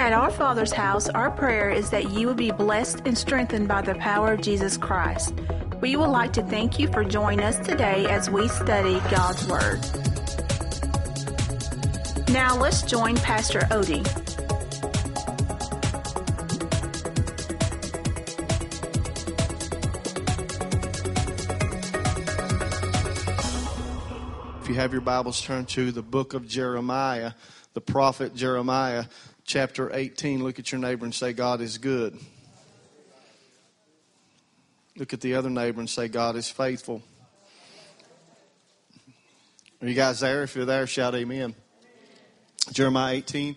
At our Father's house, our prayer is that you will be blessed and strengthened by the power of Jesus Christ. We would like to thank you for joining us today as we study God's Word. Now let's join Pastor Odie. If you have your Bibles, turn to the book of Jeremiah, the prophet Jeremiah, chapter 18. Look at your neighbor and say, God is good. Look at the other neighbor and say, God is faithful. Are you guys there? If you're there, shout amen. Jeremiah 18.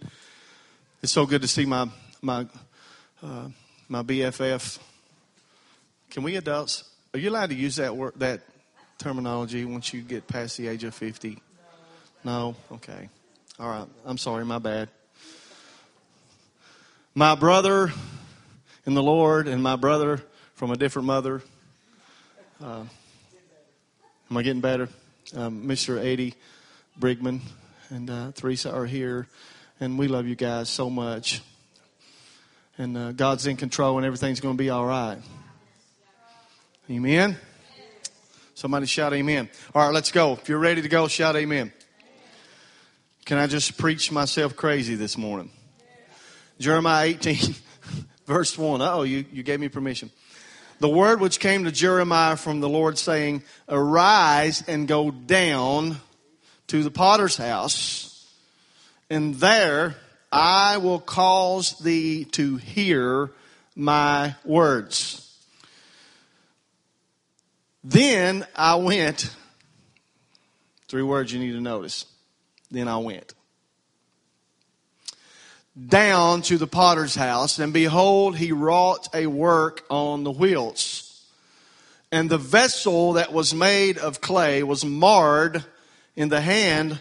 It's so good to see my my uh, my BFF. Can we adults? Are you allowed to use that word that terminology once you get past the age of 50? No? Okay. All right. I'm sorry. My bad. My brother in the Lord and my brother from a different mother. Uh, am I getting better? Um, Mr. Eddie Brigman and uh, Teresa are here, and we love you guys so much. And uh, God's in control, and everything's going to be all right. Amen. Somebody shout amen. All right, let's go. If you're ready to go, shout amen. Can I just preach myself crazy this morning? Jeremiah 18, verse 1. Oh, you, you gave me permission. The word which came to Jeremiah from the Lord saying, Arise and go down to the potter's house, and there I will cause thee to hear my words. Then I went. Three words you need to notice. Then I went down to the potter's house, and behold, he wrought a work on the wheels. And the vessel that was made of clay was marred in the hand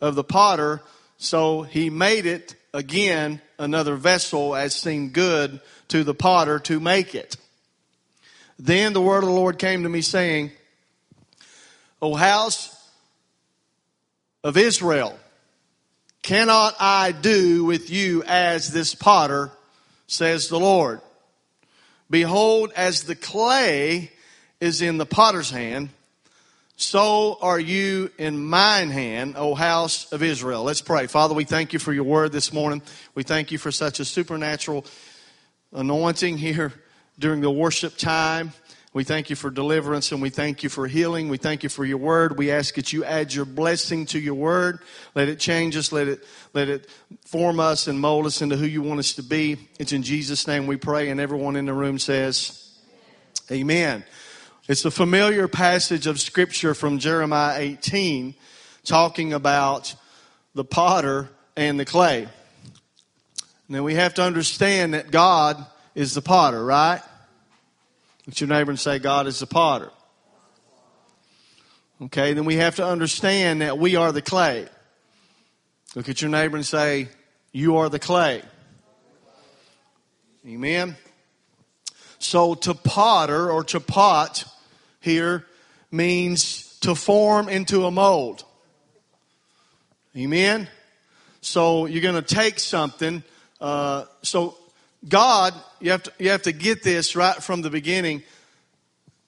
of the potter, so he made it again another vessel as seemed good to the potter to make it. Then the word of the Lord came to me saying, O house of Israel, cannot I do with you as this potter, says the Lord. Behold, as the clay is in the potter's hand, so are you in mine hand, O house of Israel. Let's pray. Father, we thank you for your word this morning. We thank you for such a supernatural anointing here during the worship time. We thank you for deliverance and we thank you for healing. We thank you for your word. We ask that you add your blessing to your word. Let it change us. Let it, let it form us and mold us into who you want us to be. It's in Jesus' name we pray. And everyone in the room says, Amen. It's a familiar passage of scripture from Jeremiah 18 talking about the potter and the clay. Now we have to understand that God is the potter, right? Look at your neighbor and say, God is the potter. Okay, then we have to understand that we are the clay. Look at your neighbor and say, You are the clay. Amen. So to potter or to pot here means to form into a mold. Amen. So you're going to take something. Uh, so God, you have, to, you have to get this right from the beginning.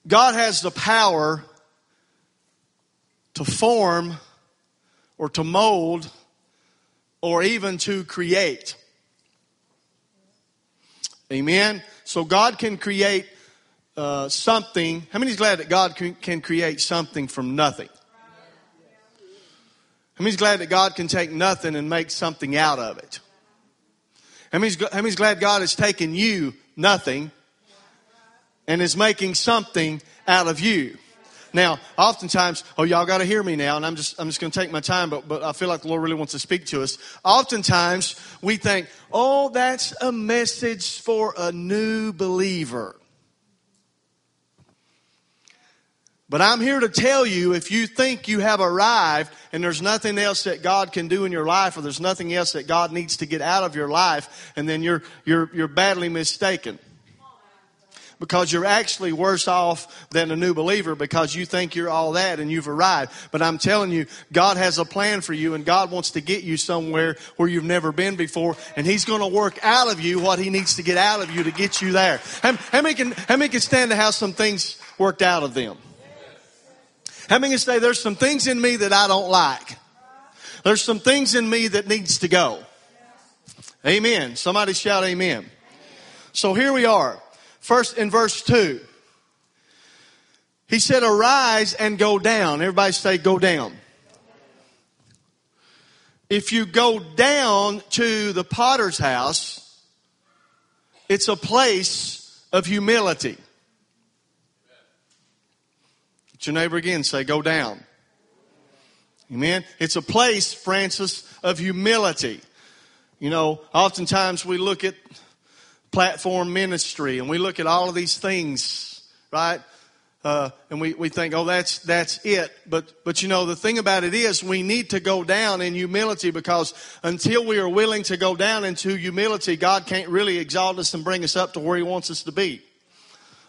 God has the power to form or to mold or even to create. Amen. So God can create uh, something. How many is glad that God can, can create something from nothing? How many's glad that God can take nothing and make something out of it? How many's, how many's glad God has taken you, nothing, and is making something out of you? Now, oftentimes, oh, y'all got to hear me now, and I'm just, I'm just going to take my time, but, but I feel like the Lord really wants to speak to us. Oftentimes, we think, oh, that's a message for a new believer. But I'm here to tell you if you think you have arrived and there's nothing else that God can do in your life or there's nothing else that God needs to get out of your life, and then you're, you're, you're badly mistaken. because you're actually worse off than a new believer because you think you're all that and you've arrived. But I'm telling you, God has a plan for you and God wants to get you somewhere where you've never been before and He's going to work out of you what He needs to get out of you to get you there. How, how many can, how many can stand to have some things worked out of them? How many say there's some things in me that I don't like? There's some things in me that needs to go. Amen. Somebody shout amen. So here we are. First in verse 2. He said, Arise and go down. Everybody say, Go down. If you go down to the potter's house, it's a place of humility. Your neighbor again, say, Go down. Amen. It's a place, Francis, of humility. You know, oftentimes we look at platform ministry and we look at all of these things, right? Uh, and we, we think, oh, that's, that's it. But, but you know, the thing about it is we need to go down in humility because until we are willing to go down into humility, God can't really exalt us and bring us up to where He wants us to be.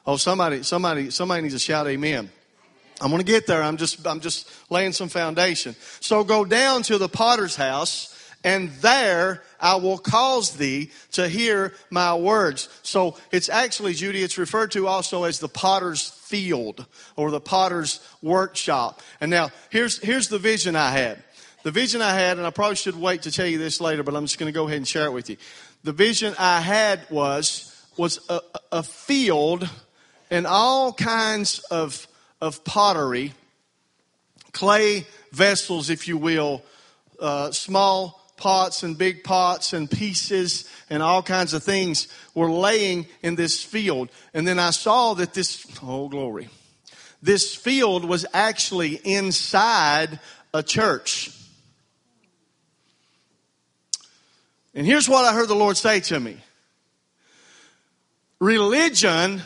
Oh, somebody, somebody, somebody needs to shout amen. I'm going to get there. I'm just, I'm just laying some foundation. So go down to the potter's house and there I will cause thee to hear my words. So it's actually, Judy, it's referred to also as the potter's field or the potter's workshop. And now here's, here's the vision I had. The vision I had, and I probably should wait to tell you this later, but I'm just going to go ahead and share it with you. The vision I had was, was a, a field and all kinds of, of pottery, clay vessels, if you will, uh, small pots and big pots and pieces and all kinds of things were laying in this field. And then I saw that this, oh glory, this field was actually inside a church. And here's what I heard the Lord say to me. Religion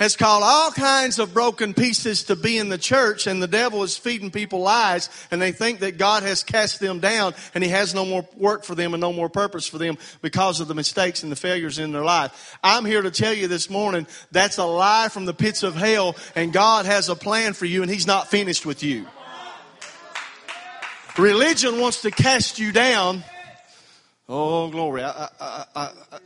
has called all kinds of broken pieces to be in the church and the devil is feeding people lies and they think that God has cast them down and he has no more work for them and no more purpose for them because of the mistakes and the failures in their life. I'm here to tell you this morning that's a lie from the pits of hell and God has a plan for you and he's not finished with you. Religion wants to cast you down. Oh, glory. I, I, I,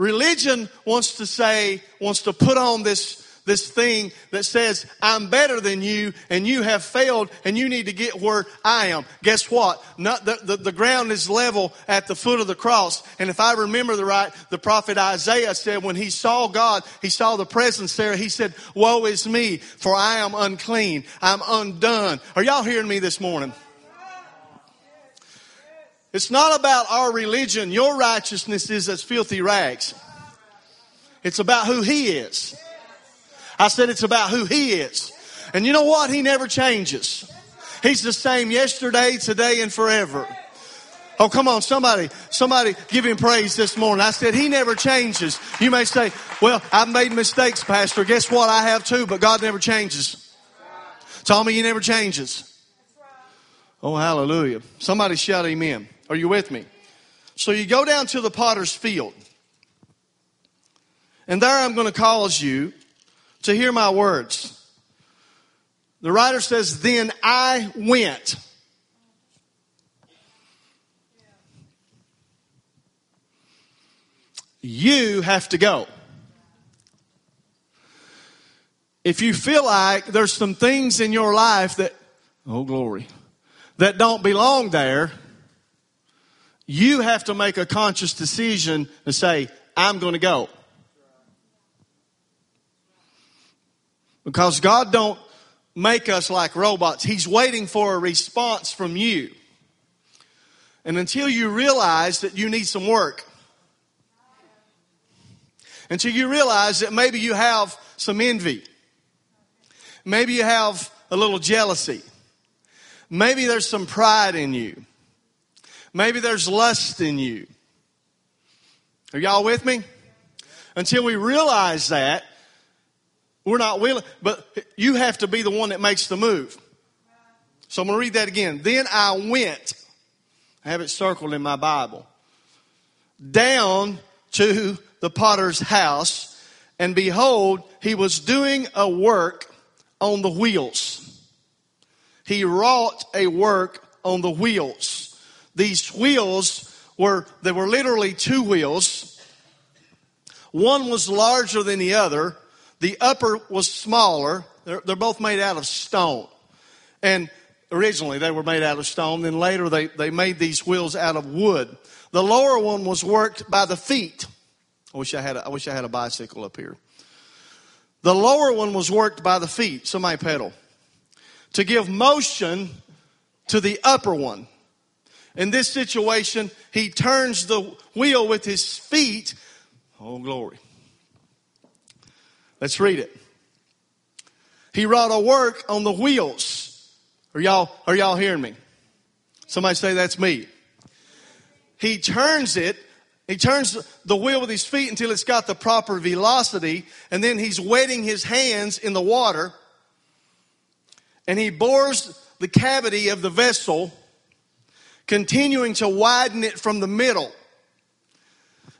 Religion wants to say, wants to put on this, this thing that says, I'm better than you and you have failed and you need to get where I am. Guess what? Not, the, the, the ground is level at the foot of the cross. And if I remember the right, the prophet Isaiah said when he saw God, he saw the presence there, he said, woe is me, for I am unclean. I'm undone. Are y'all hearing me this morning? It's not about our religion. Your righteousness is as filthy rags. It's about who He is. I said it's about who He is. And you know what? He never changes. He's the same yesterday, today, and forever. Oh, come on, somebody, somebody give him praise this morning. I said, he never changes. You may say, well, I've made mistakes, Pastor. Guess what? I have too, but God never changes. Tell me he never changes. Oh, hallelujah. Somebody shout amen. Are you with me? So you go down to the potter's field. And there I'm going to cause you to hear my words. The writer says, Then I went. You have to go. If you feel like there's some things in your life that, oh glory, that don't belong there, you have to make a conscious decision to say, I'm going to go. Because God don't make us like robots. He's waiting for a response from you. And until you realize that you need some work, until you realize that maybe you have some envy, maybe you have a little jealousy, maybe there's some pride in you, Maybe there's lust in you. Are y'all with me? Until we realize that, we're not willing, but you have to be the one that makes the move. So I'm going to read that again. Then I went, I have it circled in my Bible, down to the potter's house, and behold, he was doing a work on the wheels. He wrought a work on the wheels. These wheels were, they were literally two wheels. One was larger than the other. The upper was smaller. They're, they're both made out of stone. And originally they were made out of stone. Then later they, they made these wheels out of wood. The lower one was worked by the feet. I wish I had a, I wish I had a bicycle up here. The lower one was worked by the feet. Somebody pedal. To give motion to the upper one. In this situation, he turns the wheel with his feet. Oh, glory. Let's read it. He wrought a work on the wheels. Are y'all, are y'all hearing me? Somebody say that's me. He turns it, he turns the wheel with his feet until it's got the proper velocity, and then he's wetting his hands in the water, and he bores the cavity of the vessel, continuing to widen it from the middle.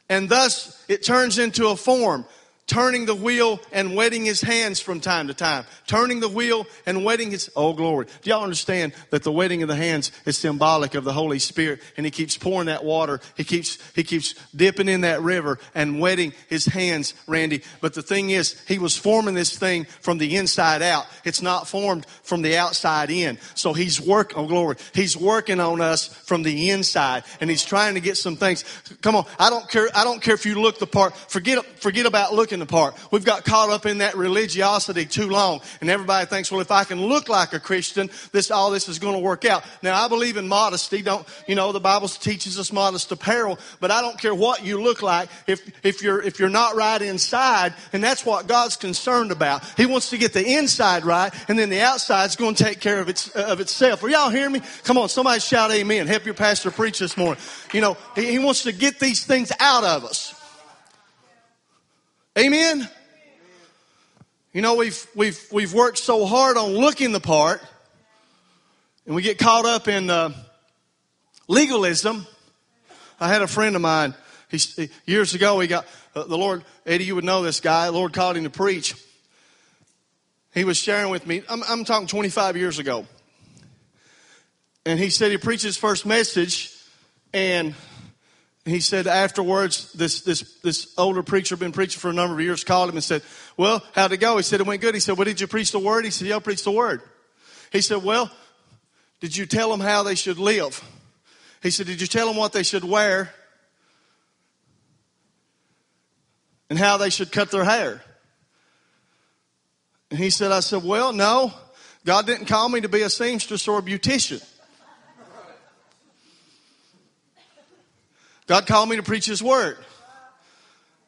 And thus it turns into a form turning the wheel and wetting his hands from time to time. Turning the wheel and wetting his, oh glory. Do y'all understand that the wetting of the hands is symbolic of the Holy Spirit and he keeps pouring that water. He keeps, he keeps dipping in that river and wetting his hands, Randy. But the thing is, he was forming this thing from the inside out. It's not formed from the outside in. So he's working, oh glory. He's working on us from the inside and he's trying to get some things. Come on. I don't care. I don't care if you look the part. Forget, forget about looking the part. We've got caught up in that religiosity too long, and everybody thinks, well, if I can look like a Christian, this all this is going to work out. Now, I believe in modesty. Don't you know the Bible teaches us modest apparel, but I don't care what you look like if if you're if you're not right inside, and that's what God's concerned about. He wants to get the inside right, and then the outside's going to take care of its of itself. Are y'all hear me? Come on, somebody shout Amen. Help your pastor preach this morning. You know, he, he wants to get these things out of us. Amen? You know, we've, we've, we've worked so hard on looking the part, and we get caught up in uh, legalism. I had a friend of mine, he, years ago, he got, uh, the Lord, Eddie, you would know this guy, the Lord called him to preach. He was sharing with me, I'm, I'm talking 25 years ago. And he said he preached his first message, and he said afterwards, this, this, this older preacher, been preaching for a number of years, called him and said, well, how'd it go? He said, it went good. He said, well, did you preach the word? He said, yeah, I preached the word. He said, well, did you tell them how they should live? He said, did you tell them what they should wear? And how they should cut their hair? And he said, I said, well, no, God didn't call me to be a seamstress or a beautician. God called me to preach His Word.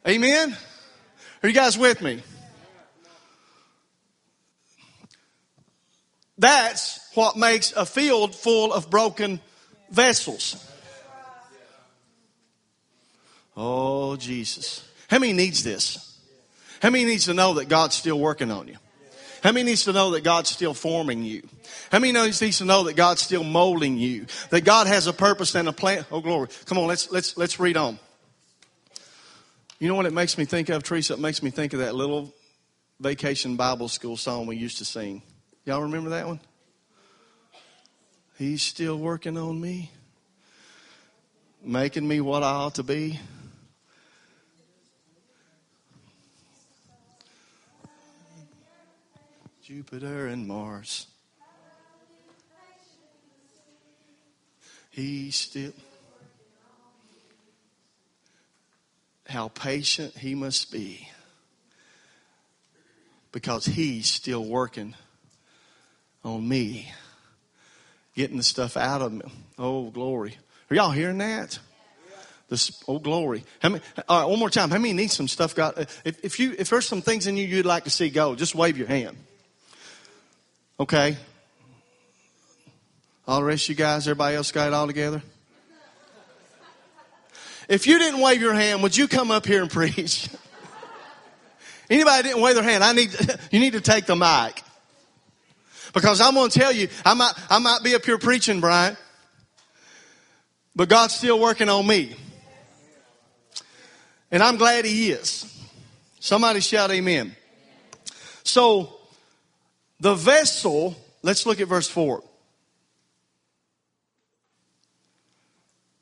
Amen? Are you guys with me? That's what makes a field full of broken vessels. Oh, Jesus. How many needs this? How many needs to know that God's still working on you? How many needs to know that God's still forming you? How many needs to know that God's still molding you? That God has a purpose and a plan. Oh, glory. Come on, let's, let's, let's read on. You know what it makes me think of, Teresa? It makes me think of that little vacation Bible school song we used to sing. Y'all remember that one? He's still working on me, making me what I ought to be. Jupiter and Mars. He still. How patient he must be. Because he's still working on me. Getting the stuff out of me. Oh, glory. Are y'all hearing that? This, oh glory. How many, all right, one more time. How many need some stuff God, if, if you if there's some things in you you'd like to see go, just wave your hand. Okay. All the rest of you guys, everybody else got it all together? If you didn't wave your hand, would you come up here and preach? Anybody didn't wave their hand, I need, you need to take the mic. Because I'm going to tell you, I might, I might be up here preaching, Brian, but God's still working on me. And I'm glad he is. Somebody shout amen. So, the vessel, let's look at verse 4.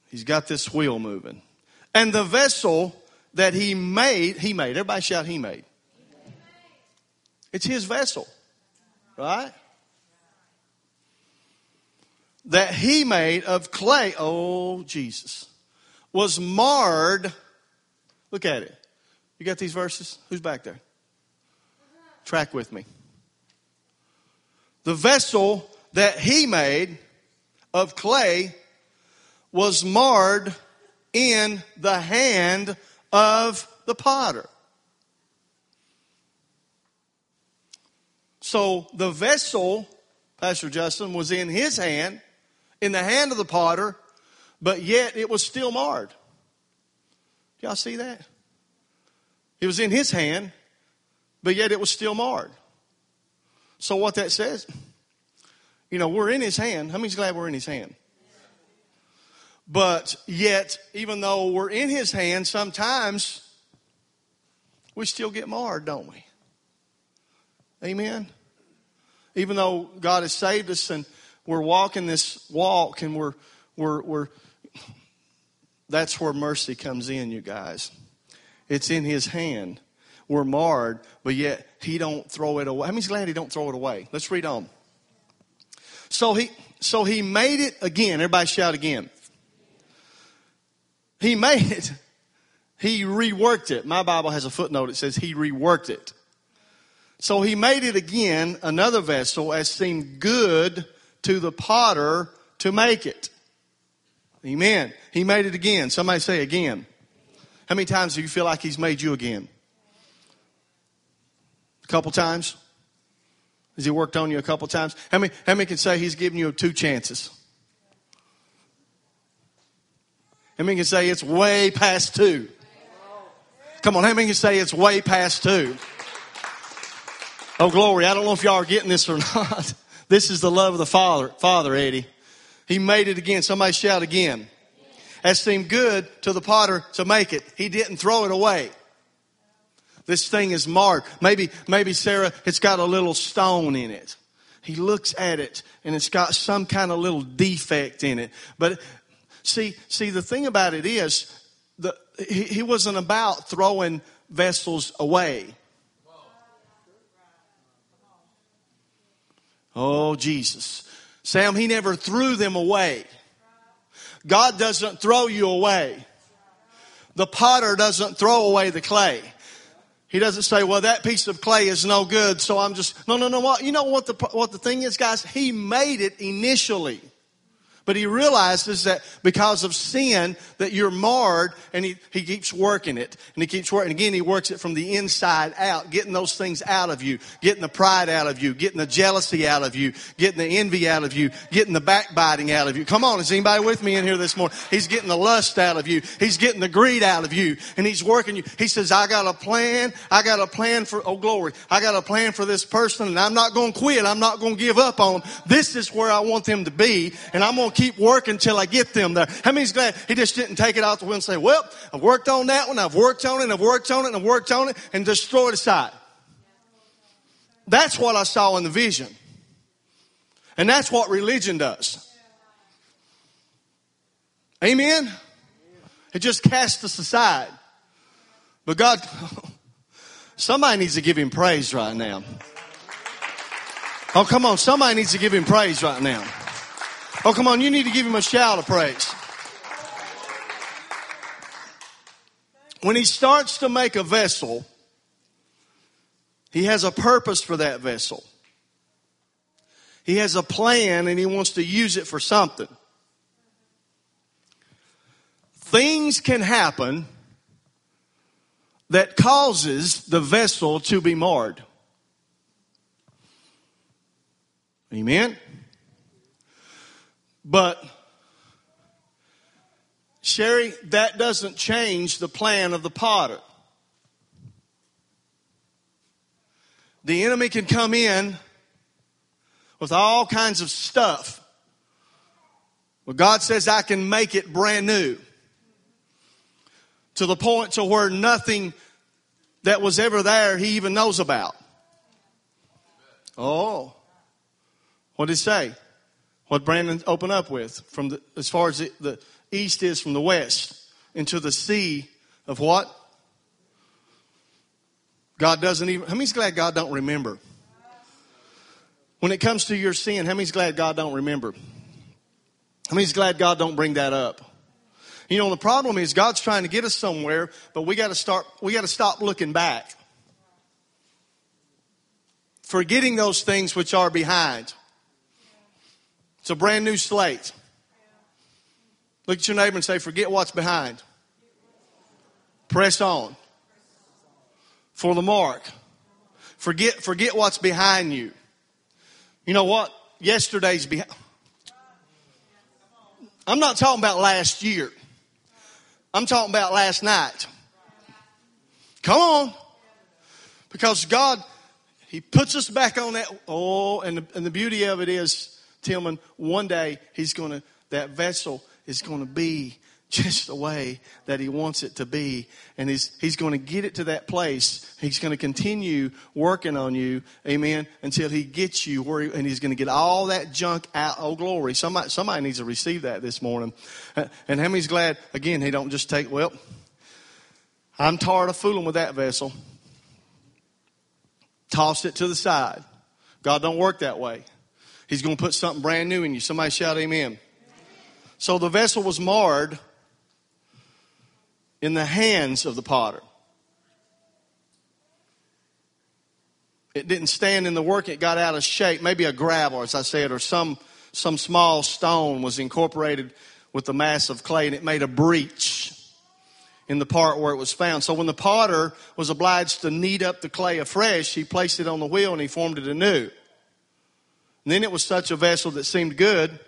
He's got this wheel moving. And the vessel that he made, he made, everybody shout, he made. It's his vessel, right? That he made of clay, oh Jesus, was marred. Look at it. You got these verses? Who's back there? Track with me. The vessel that he made of clay was marred in the hand of the potter. So the vessel, Pastor Justin, was in his hand, in the hand of the potter, but yet it was still marred. Do y'all see that? It was in his hand, but yet it was still marred. So what that says, you know, we're in his hand. How many's glad we're in his hand? But yet, even though we're in his hand, sometimes we still get marred, don't we? Amen. Even though God has saved us and we're walking this walk and we're we're we're that's where mercy comes in, you guys. It's in his hand. We're marred, but yet he don't throw it away. How many's glad he don't throw it away? Let's read on. So he so he made it again. Everybody shout again. He made it. He reworked it. My Bible has a footnote. It says he reworked it. So he made it again, another vessel, as seemed good to the potter to make it. Amen. He made it again. Somebody say again. How many times do you feel like he's made you again? Couple times? Has he worked on you a couple times? How many, how many can say he's given you two chances? How many can say it's way past two? Come on, how many can say it's way past two? Oh, glory. I don't know if y'all are getting this or not. This is the love of the Father, Father, Eddie. He made it again. Somebody shout again. As seemed good to the potter to make it. He didn't throw it away. This thing is marked. Maybe, maybe Sarah, it's got a little stone in it. He looks at it and it's got some kind of little defect in it. But see, see, the thing about it is, the, he, he wasn't about throwing vessels away. Oh, Jesus. Sam, he never threw them away. God doesn't throw you away. The potter doesn't throw away the clay. He doesn't say, well, that piece of clay is no good, so I'm just, no, no, no, what, you know what the, what the thing is, guys? He made it initially. But he realizes that because of sin that you're marred and he, he keeps working it. And he keeps working. Again, he works it from the inside out, getting those things out of you, getting the pride out of you, getting the jealousy out of you, getting the envy out of you, getting the backbiting out of you. Come on, is anybody with me in here this morning? He's getting the lust out of you. He's getting the greed out of you. And he's working you. He says, I got a plan. I got a plan for, oh glory. I got a plan for this person and I'm not going to quit. I'm not going to give up on them. This is where I want them to be. And I'm going to keep working until I get them there. How many's glad he just didn't take it out the window and say, well, I've worked on that one, I've worked on it, I've worked on it, and I've worked on it, and destroyed it aside. That's what I saw in the vision. And that's what religion does. Amen? It just casts us aside. But God, somebody needs to give him praise right now. Oh, come on. Somebody needs to give him praise right now. Oh, come on. You need to give him a shout of praise. When he starts to make a vessel, he has a purpose for that vessel. He has a plan and he wants to use it for something. Things can happen that causes the vessel to be marred. Amen. But, Sherry, that doesn't change the plan of the potter. The enemy can come in with all kinds of stuff. But God says, I can make it brand new. to the point to where nothing that was ever there he even knows about. Oh. What did he say? What Brandon opened up with from the, as far as the, the east is from the west into the sea of what? God doesn't even, how many's glad God don't remember? When it comes to your sin, how many's glad God don't remember? How many's glad God don't bring that up? You know, the problem is God's trying to get us somewhere, but we got to start, we got to stop looking back. Forgetting those things which are behind. It's a brand new slate. Look at your neighbor and say, forget what's behind. Press on. For the mark. Forget, forget what's behind you. You know what? Yesterday's behind. I'm not talking about last year. I'm talking about last night. Come on. Because God, He puts us back on that. Oh, and the, and the beauty of it is, Tillman, one day He's going to, that vessel is going to be just the way that he wants it to be. And he's, he's going to get it to that place. He's going to continue working on you, amen, until he gets you where, he, and he's going to get all that junk out. Oh, glory. Somebody, somebody needs to receive that this morning. And how many's glad, again, he don't just take, well, I'm tired of fooling with that vessel. Toss it to the side. God don't work that way. He's going to put something brand new in you. Somebody shout amen. So the vessel was marred in the hands of the potter. It didn't stand in the work, it got out of shape. Maybe a gravel, as I said, or some, some small stone was incorporated with the mass of clay and it made a breach in the part where it was found. So when the potter was obliged to knead up the clay afresh, he placed it on the wheel and he formed it anew. And then it was such a vessel that seemed good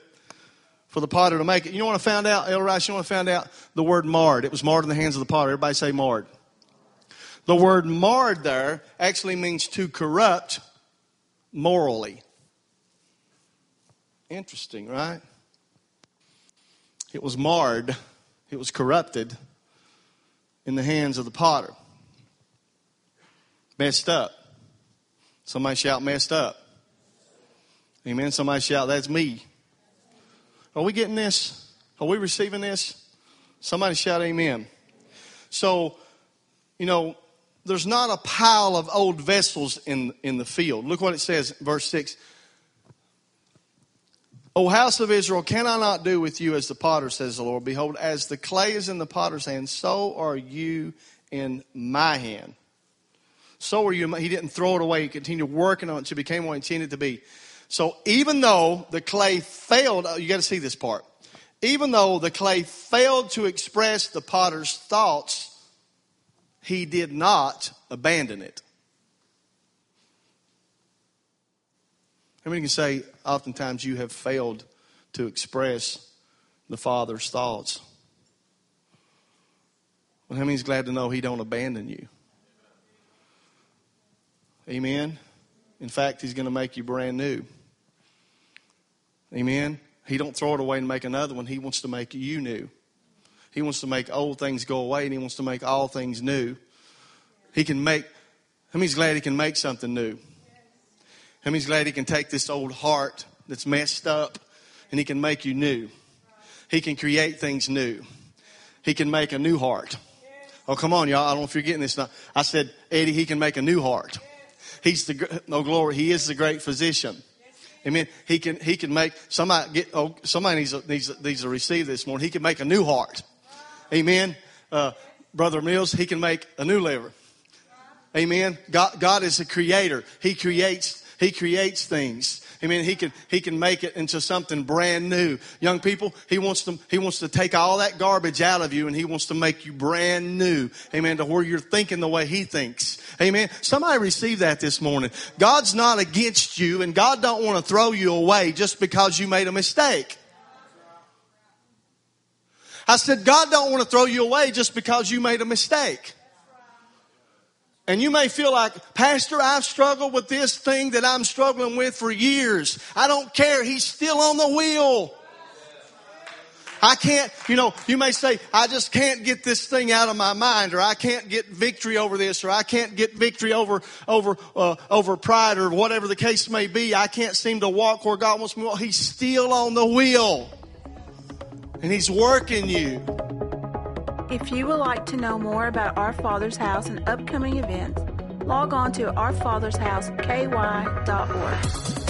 for the potter to make it. You know what I found out, El Rice? You know what I found out? The word marred. It was marred in the hands of the potter. Everybody say marred. The word marred there actually means to corrupt morally. Interesting, right? It was marred, it was corrupted in the hands of the potter. Messed up. Somebody shout, messed up. Amen. Somebody shout, that's me. Are we getting this? Are we receiving this? Somebody shout amen. So, you know, there's not a pile of old vessels in, in the field. Look what it says, verse 6. O house of Israel, can I not do with you as the potter, says the Lord? Behold, as the clay is in the potter's hand, so are you in my hand. So are you. He didn't throw it away. He continued working on it until it became what he intended to be. So even though the clay failed, uh, you got to see this part. Even though the clay failed to express the potter's thoughts, he did not abandon it. How many can say, oftentimes you have failed to express the Father's thoughts? Well, how many's glad to know He don't abandon you? Amen. In fact, He's going to make you brand new. Amen. He don't throw it away and make another one. He wants to make you new. He wants to make old things go away and he wants to make all things new. He can make, how many's glad he can make something new? How many's glad he can take this old heart that's messed up and he can make you new? He can create things new. He can make a new heart. Oh, come on, y'all. I don't know if you're getting this. Now. I said, Eddie, he can make a new heart. He's the, no glory. He is the great physician. Amen. He can, he can make, somebody get, oh, somebody needs to, needs, needs to receive this morning. He can make a new heart. Amen. Uh, Brother Mills, he can make a new liver. Amen. God, God is a creator. He creates, he creates things. Amen. He can, he can make it into something brand new. Young people, he wants to, he wants to take all that garbage out of you and he wants to make you brand new. Amen. To where you're thinking the way he thinks. Amen. Somebody receive that this morning. God's not against you and God don't want to throw you away just because you made a mistake. I said, God don't want to throw you away just because you made a mistake. And you may feel like, Pastor, I've struggled with this thing that I'm struggling with for years. I don't care. He's still on the wheel. I can't, you know, you may say, I just can't get this thing out of my mind, or I can't get victory over this, or I can't get victory over, over, uh, over pride, or whatever the case may be. I can't seem to walk where God wants me to. He's still on the wheel. And He's working you. If you would like to know more about Our Father's House and upcoming events, log on to ourfathersHouseKY.org.